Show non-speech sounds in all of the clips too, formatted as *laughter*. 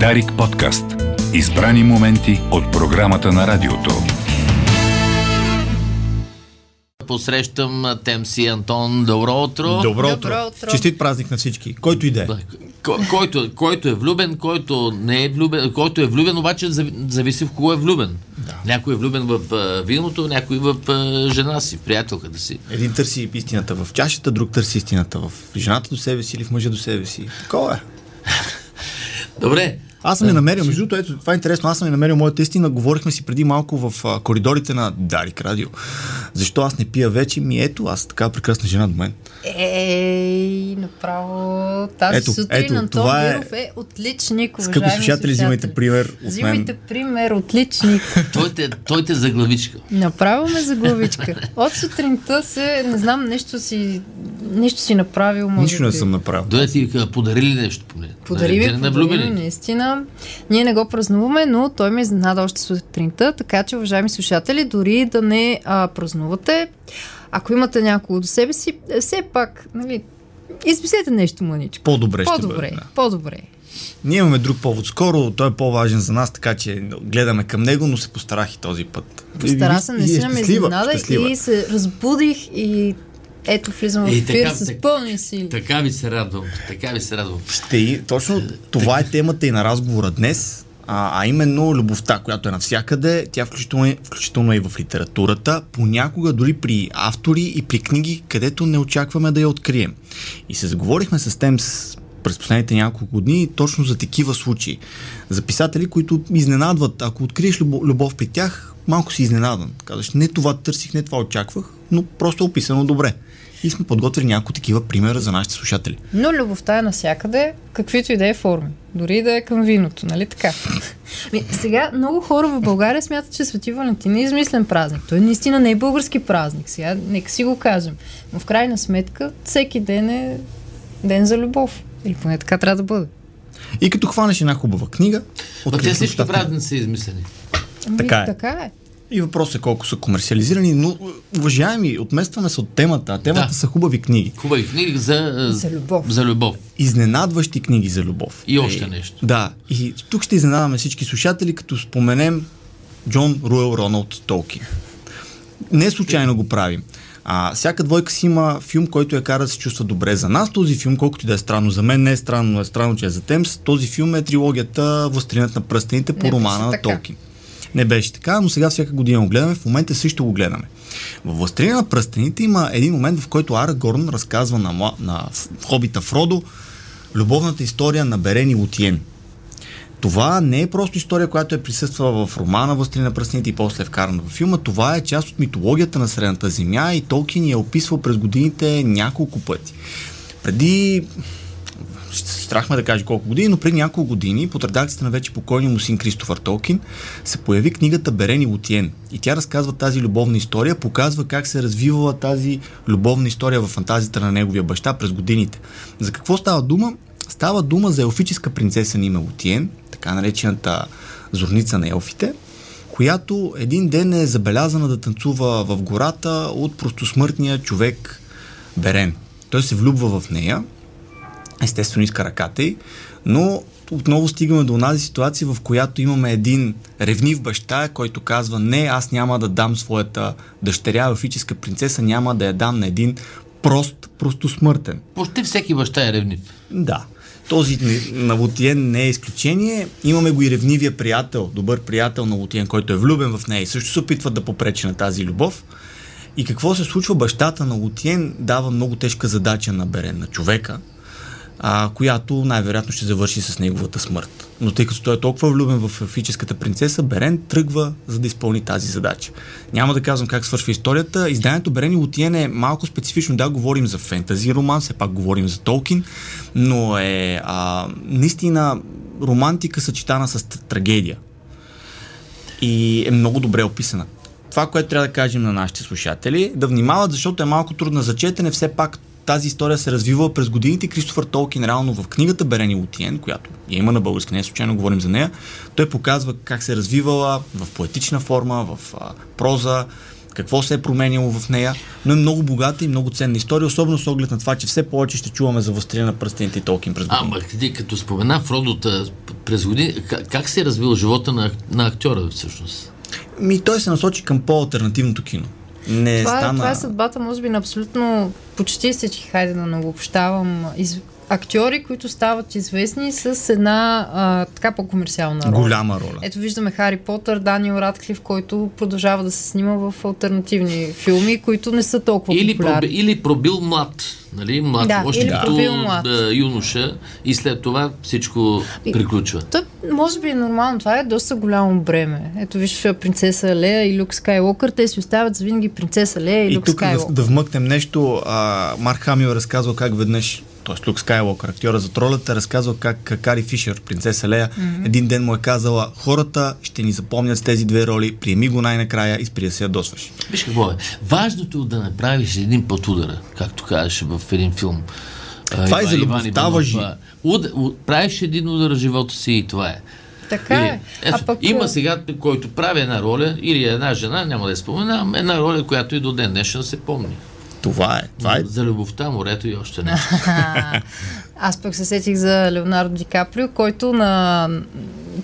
Дарик подкаст. Избрани моменти от програмата на радиото. Посрещам Темси Антон. Добро утро. Добро утро. Добро утро. Честит празник на всички. Който и да е. Ко- който, който е влюбен, който не е влюбен, който е влюбен, обаче зави- зависи в кого е влюбен. Да. Някой е влюбен в виното, някой в жена си, приятелката си. Един търси истината в чашата, друг търси истината в жената до себе си или в мъжа до себе си. Такова е. Добре. Аз съм я намерил, между другото, ето, това е интересно, аз съм я намерил моята истина, говорихме си преди малко в а, коридорите на Дарик Радио. Защо аз не пия вече? Ми ето, аз така прекрасна жена до мен. Ей, направо тази Ето, сутрин ето, Антон това е- Гиров е отличник, Скъпи уважаеми слушатели, взимайте пример от мен. Взимайте пример, отличник. *laughs* Той те, той те заглавичка. Направо ме за главичка. *laughs* От сутринта се, не знам, нещо си, нещо си направил. Нищо не би. съм направил. Дойде ти подарили нещо. Подари Нали, ви, те не подари влюбени. ми, наистина. Ние не го празнуваме, но той ме изненада още сутринта, така че, уважаеми слушатели, дори да не а, празнувате, ако имате някого до себе си, е, все пак, нали, измислете нещо мъничко. По-добре ще По-добре, бъде. Да. по-добре. Ние имаме друг повод скоро, той е по-важен за нас, така че гледаме към него, но се постарах и този път. Постара се, е наистина ме изненада и се разбудих и ето влизам в ефир с пълни сили. Така ви се радвам. Така ви се радвам. Ще и, точно това е темата и на разговора днес, а, а именно любовта, която е навсякъде, тя включително, е- включително е и в литературата, понякога дори при автори и при книги, където не очакваме да я открием. И се заговорихме с тем с през последните няколко години точно за такива случаи. За писатели, които изненадват. Ако откриеш любов, любов при тях, малко си изненадан. Казваш, не това търсих, не това очаквах, но просто е описано добре. И сме подготвили няколко такива примера за нашите слушатели. Но любовта е навсякъде, каквито и да е форми. Дори да е към виното, нали така? Ми, сега много хора в България смятат, че Свети Валентин е измислен празник. Той наистина не е български празник. Сега нека си го кажем. Но в крайна сметка всеки ден е ден за любов. Или поне така трябва да бъде. И като хванеш една хубава книга, Но те всички празници са измислени. Ами, Така е. Така е. И въпросът е колко са комерциализирани, но уважаеми, отместваме се от темата, а темата Да. са хубави книги. Хубави книги за, За любов. За любов. Изненадващи книги за любов. И още Е, нещо. Да, и тук ще изненадаме всички слушатели, като споменем Джон Руел Роналд Толкин. Не случайно го правим. А, всяка двойка си има филм, който я кара да се чувства добре за нас. Този филм, колкото и да е странно за мен, не е странно, но е странно, че е за Темс. Този филм е трилогията Властелинът на пръстените по Не романа на така. Не беше така, но сега всяка година го гледаме. В момента също го гледаме. В Властелина на пръстените има един момент, в който Ара Горн разказва на, на хобита Фродо любовната история на Берен и Лутиен. Това не е просто история, която е присъствала в романа Властелина на пръстените и после е вкарана в филма. Това е част от митологията на Средната земя и Толкин я е описвал през годините няколко пъти. Преди страхме да кажа колко години, но преди няколко години под редакцията на вече покойния му син Кристофър Толкин се появи книгата Берен и Лутиен. И тя разказва тази любовна история, показва как се е развивала тази любовна история в фантазията на неговия баща през годините. За какво става дума? Става дума за елфическа принцеса на име Лутиен, така наречената зорница на елфите, която един ден е забелязана да танцува в гората от простосмъртния човек Берен. Той се влюбва в нея, естествено иска ръката й, но отново стигаме до тази ситуация, в която имаме един ревнив баща, който казва не, аз няма да дам своята дъщеря, елфическа принцеса, няма да я дам на един прост, простосмъртен. Почти всеки баща е ревнив. Да. Този на Лутиен не е изключение. Имаме го и ревнивия приятел, добър приятел на Лутиен, който е влюбен в нея и също се опитва да попречи на тази любов. И какво се случва? Бащата на Лутиен дава много тежка задача на Берен, на човека, а, която най-вероятно ще завърши с неговата смърт. Но тъй като той е толкова влюбен в елфическата принцеса, Берен тръгва за да изпълни тази задача. Няма да казвам как свършва историята. Изданието Берен и Лутиен е малко специфично. Да, говорим за фентази роман, все пак говорим за Толкин, но е а, наистина романтика съчетана с трагедия. И е много добре описана. Това, което трябва да кажем на нашите слушатели, да внимават, защото е малко трудно за четене, все пак тази история се развива през годините. Кристофър Толкин реално в книгата Берени Лутиен, която я има на български, не случайно говорим за нея, той показва как се е развивала в поетична форма, в а, проза, какво се е променило в нея, но е много богата и много ценна история, особено с оглед на това, че все повече ще чуваме за възстрия на пръстените и Толкин през години. Ама ти като спомена Фродота през години, как се е развил живота на, на актьора всъщност? Ми той се насочи към по-алтернативното кино. Не Това, стана... е, това е съдбата, може би, на абсолютно почти всички, хайде да не обобщавам, из... актьори, които стават известни с една а, така по-комерциална роля. голяма роля. Ето виждаме Хари Потър, Даниел Радклиф, който продължава да се снима в альтернативни филми, които не са толкова Или, проби, популярни. или пробил млад, нали? Млад, Да, още или като пробил млад. да, юноша и след това всичко И- приключва. То, може би е нормално, това е доста голямо бреме. Ето виж принцеса Лея и Люк Скайлокър, те си остават за винаги принцеса Лея и, И Люк тук да, Скайлокър. да вмъкнем нещо. А, Марк Хамил е разказвал как веднъж, т.е. Люк Скайлокър, актьора за тролята, е разказвал как Кари Фишер, принцеса Лея, mm-hmm. един ден му е казала, хората ще ни запомнят с тези две роли, приеми го най-накрая и спри да се ядосваш. Виж какво е. Важното е да направиш един път удара, както казваш в един филм. Това е за любовта, уд, правиш един удар в живота си и това е. Така И, е. ето, а пък, има сега, който прави една роля, или една жена, няма да я споменавам, една роля, която и до ден днешен се помни. Това е. Това е. За любовта, морето и още нещо. *laughs* Аз пък се сетих за Леонардо Ди Каприо, който на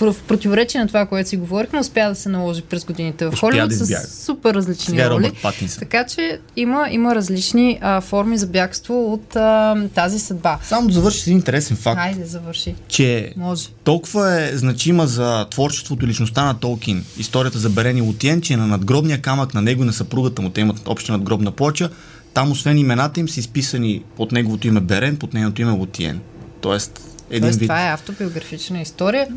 в противоречие на това, което си говорихме, успя да се наложи през годините в Холивуд да с супер различни Сега е роли. Така че има, има различни а, форми за бягство от а, тази съдба. Само да завърши един интересен факт, Хайде, завърши. че Може. толкова е значима за творчеството и личността на Толкин, историята за Берени Лутиен, че на надгробния камък на него и на съпругата му, те имат обща надгробна плоча, там освен имената им са изписани под неговото име Берен, под нейното име Лутиен. Тоест, един Тоест, вид. това е автобиографична история,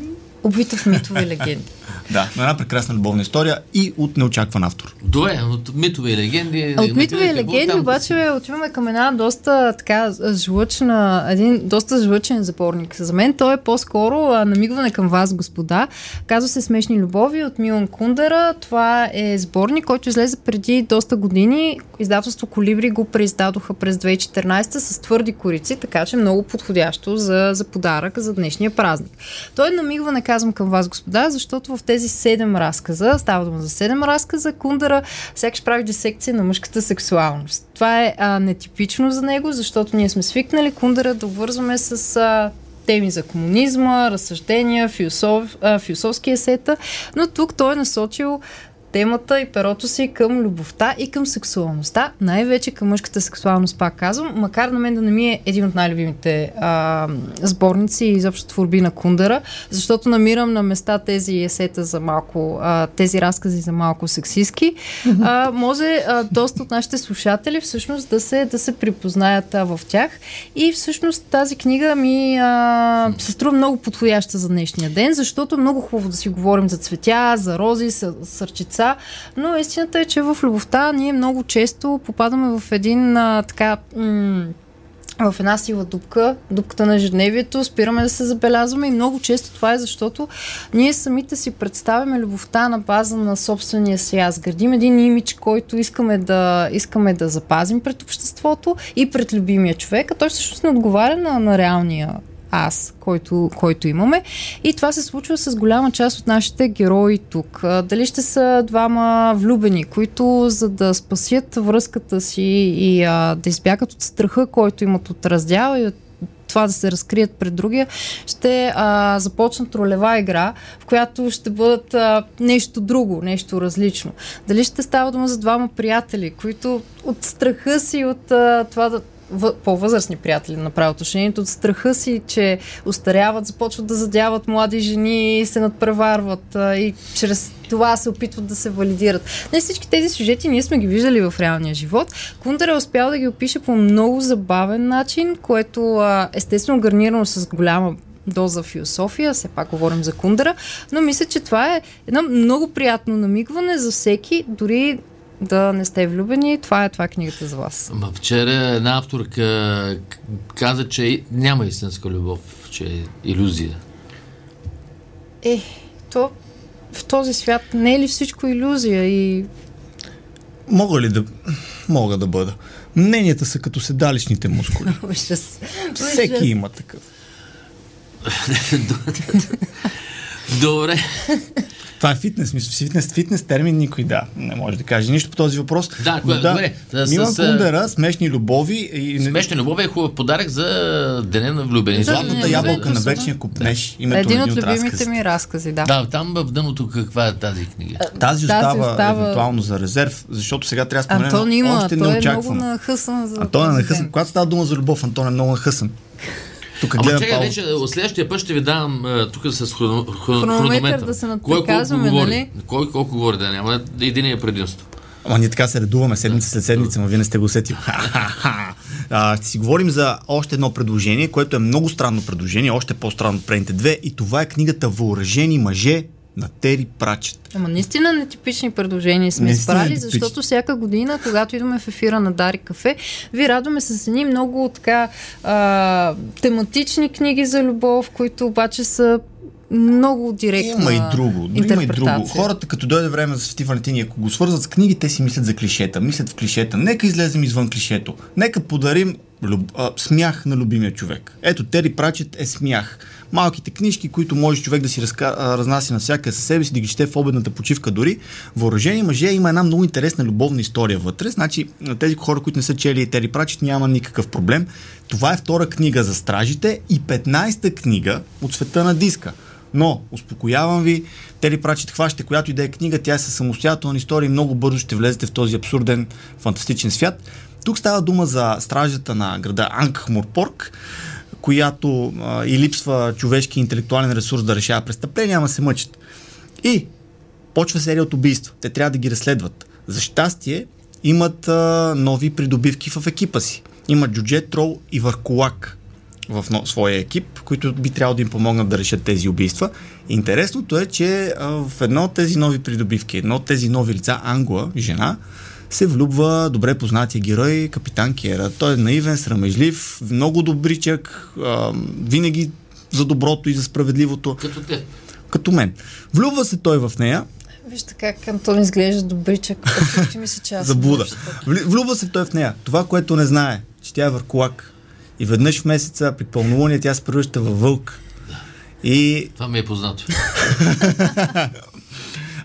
обвита в митове и легенди. *laughs* Да, на една прекрасна любовна история и от неочакван автор. Добре, от митове и легенди. А От митове и легенди обаче отиваме към една доста така жлъчна, един доста жлъчен сборник. За мен той е по-скоро а, намигване към вас, господа. Казва се Смешни любови от Милан Кундера. Това е сборник, който излезе преди доста години. Издателство Колибри го преиздадоха през 2014 с твърди корици, така че много подходящо за, за подарък за днешния празник. Той е намигване, казвам към вас, господа, защото в тези седем разказа, става дума за седем разказа, Кундера сякаш прави дисекция на мъжката сексуалност. Това е а, нетипично за него, защото ние сме свикнали Кундера да обвързваме с а, теми за комунизма, разсъждения, философ, а, философски есета, но тук той е насочил темата и перото си към любовта и към сексуалността, най-вече към мъжката сексуалност, пак казвам, макар на мен да не ми е един от най-любимите а, сборници и изобщо творби на Кундера, защото намирам на места тези есета за малко, а, тези разкази за малко сексистки, а, може а, доста от нашите слушатели всъщност да се, да се припознаят а, в тях. И всъщност тази книга ми а, се струва много подходяща за днешния ден, защото е много хубаво да си говорим за цветя, за рози, съ- сърчица, но истината е, че в любовта ние много често попадаме в един а, така... М- в една сива дупка, дупката на ежедневието, спираме да се забелязваме и много често това е защото ние самите си представяме любовта на база на собствения си аз. Градим един имидж, който искаме да, искаме да запазим пред обществото и пред любимия човек, а той всъщност не отговаря на, на реалния аз, който, който имаме. И това се случва с голяма част от нашите герои тук. Дали ще са двама влюбени, които за да спасят връзката си и а, да избягат от страха, който имат от раздял и от това да се разкрият пред другия, ще а, започнат ролева игра, в която ще бъдат а, нещо друго, нещо различно. Дали ще става дума за двама приятели, които от страха си, от а, това да по-възрастни приятели направо отношението от страха си, че устаряват, започват да задяват млади жени и се надпреварват и чрез това се опитват да се валидират. Не всички тези сюжети ние сме ги виждали в реалния живот. Кундър е успял да ги опише по много забавен начин, което естествено гарнирано с голяма доза философия, все пак говорим за Кундера, но мисля, че това е едно много приятно намигване за всеки, дори да не сте влюбени, това е това е книгата за вас. Ма вчера една авторка каза, че няма истинска любов, че е иллюзия. Е, то в този свят не е ли всичко иллюзия и Мога ли да... Мога да бъда. Мненията са като седалищните мускули. *laughs* Всеки има такъв. *laughs* Добре. Това е фитнес. Мисля, фитнес, фитнес термин никой да не може да каже нищо по този въпрос. Да, Но добре, с- Милан с- Кундера, смешни любови и Смешна любов е хубав подарък за деня на влюбените. Златната Не, ябълка не, на не, вечния купнеш. Името Един от от любимите ми разкази, да. Да, там в дъното каква е тази книга? Тази Тази остава, остава- евентуално за резерв, защото сега трябва да споменем Антон има, още той е много нахъсан за Антон е нахъсан. Когато става дума за любов, Антон е много нахъсан. Тук Ама гледам чакай, Павло. вече от следващия път ще ви давам а, тук с хрон, Хронометър да се говори? нали? Кой колко говори да няма един е предимство. Ама ние така се редуваме седмица след седмица, но вие не сте го усетили. А, ще си говорим за още едно предложение, което е много странно предложение, още по-странно от предните две, и това е книгата Въоръжени мъже на Тери Прачет. Ама наистина нетипични предложения сме Наистина изправили, нетипични. защото всяка година, когато идваме в ефира на Дари Кафе, ви радваме с едни много така а, тематични книги за любов, които обаче са много директна Има и друго. Има и друго. Хората, като дойде време за Свети Валентини, ако го свързват с книги, те си мислят за клишета. Мислят в клишета. Нека излезем извън клишето. Нека подарим люб... а, смях на любимия човек. Ето, Тери Прачет е смях. Малките книжки, които може човек да си разка... а, разнася навсякъде със себе си, да ги чете в обедната почивка дори. Въоръжени мъже има една много интересна любовна история вътре. Значи, на тези хора, които не са чели Тери Прачет, няма никакъв проблем. Това е втора книга за стражите и 15-та книга от света на диска. Но, успокоявам ви, Тери Прачет хващате която и да е книга, тя е със самостоятелна история и много бързо ще влезете в този абсурден, фантастичен свят. Тук става дума за стражата на града Ангхмурпорк, която а, и липсва човешки интелектуален ресурс да решава престъпления, ама се мъчат. И почва серия от убийства. Те трябва да ги разследват. За щастие имат а, нови придобивки в екипа си. Има Джуджет, Трол и Върколак в но, своя екип, които би трябвало да им помогнат да решат тези убийства. Интересното е, че а, в едно от тези нови придобивки, едно от тези нови лица, Англа, жена, се влюбва добре познатия герой капитан Кера. Той е наивен, срамежлив, много добричък, а, винаги за доброто и за справедливото, Като те. като мен. Влюбва се той в нея Вижте как Антон изглежда добричък. Почти ми се, че аз съм Заблуда. Влюбва се той в нея. Това, което не знае, че тя е върколак. И веднъж в месеца при пълнолуние тя се превръща във вълк. И Това ми е познато. *laughs*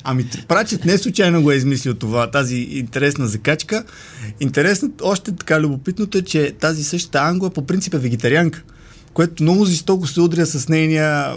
Ами, Прачет не случайно го е измислил това, тази интересна закачка. Интересно, още така любопитното е, че тази същата Англа по принцип е вегетарианка, което много жестоко се удря с нейния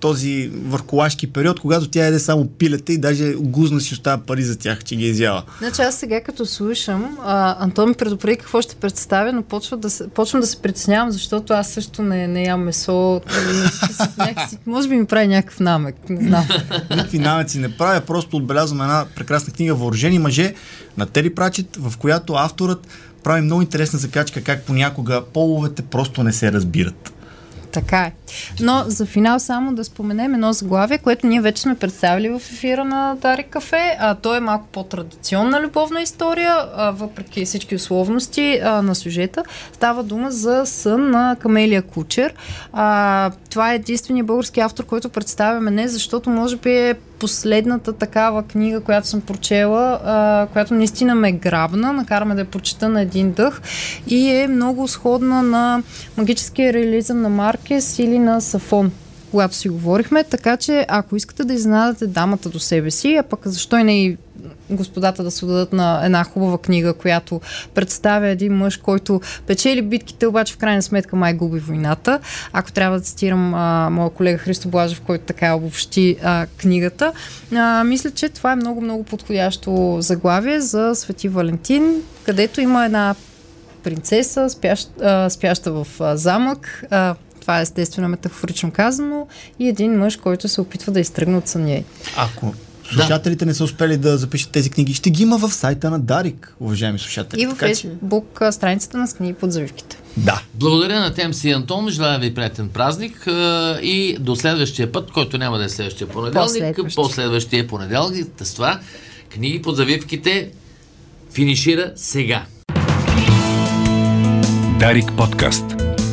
този върколашки период, когато тя яде само пилета и даже гузна си остава пари за тях, че ги е изяла. Значи аз сега като слушам, а, Антон ми предупреди какво ще представя, но почва да се, почвам да се притеснявам, защото аз също не, не ям месо. И някакси, може би ми прави някакъв намек. Не знам. Никакви намеци не правя, просто отбелязвам една прекрасна книга Въоръжени мъже на Тери Прачет, в която авторът прави много интересна закачка, как понякога половете просто не се разбират. Така е. Но за финал само да споменем едно заглавие, което ние вече сме представили в ефира на Дари Кафе. А, то е малко по-традиционна любовна история, а, въпреки всички условности а, на сюжета. Става дума за сън на Камелия Кучер. А, това е единствения български автор, който представяме не, защото може би е последната такава книга, която съм прочела, а, която наистина ме грабна, накараме да я прочета на един дъх и е много сходна на магическия реализъм на Маркес или на Сафон когато си говорихме, така че ако искате да изненадате дамата до себе си, а пък защо и не и господата да се отдадат на една хубава книга, която представя един мъж, който печели битките, обаче в крайна сметка май губи войната. Ако трябва да цитирам моя колега Христо Блажев, който така обобщи а, книгата, а, мисля, че това е много-много подходящо заглавие за Свети Валентин, където има една принцеса, спящ, а, спяща в а, замък. А, това е естествено метафорично казано. И един мъж, който се опитва да изтръгне от съня. Ако слушателите не са успели да запишат тези книги, ще ги има в сайта на Дарик, уважаеми слушатели. И в Така че- страницата на с книги под завивките. Да. Благодаря на Темс и Антон. Желая ви приятен празник и до следващия път, който няма да е следващия понеделник, Последващия. последващия понеделник. С това книги под завивките финишира сега. Дарик подкаст.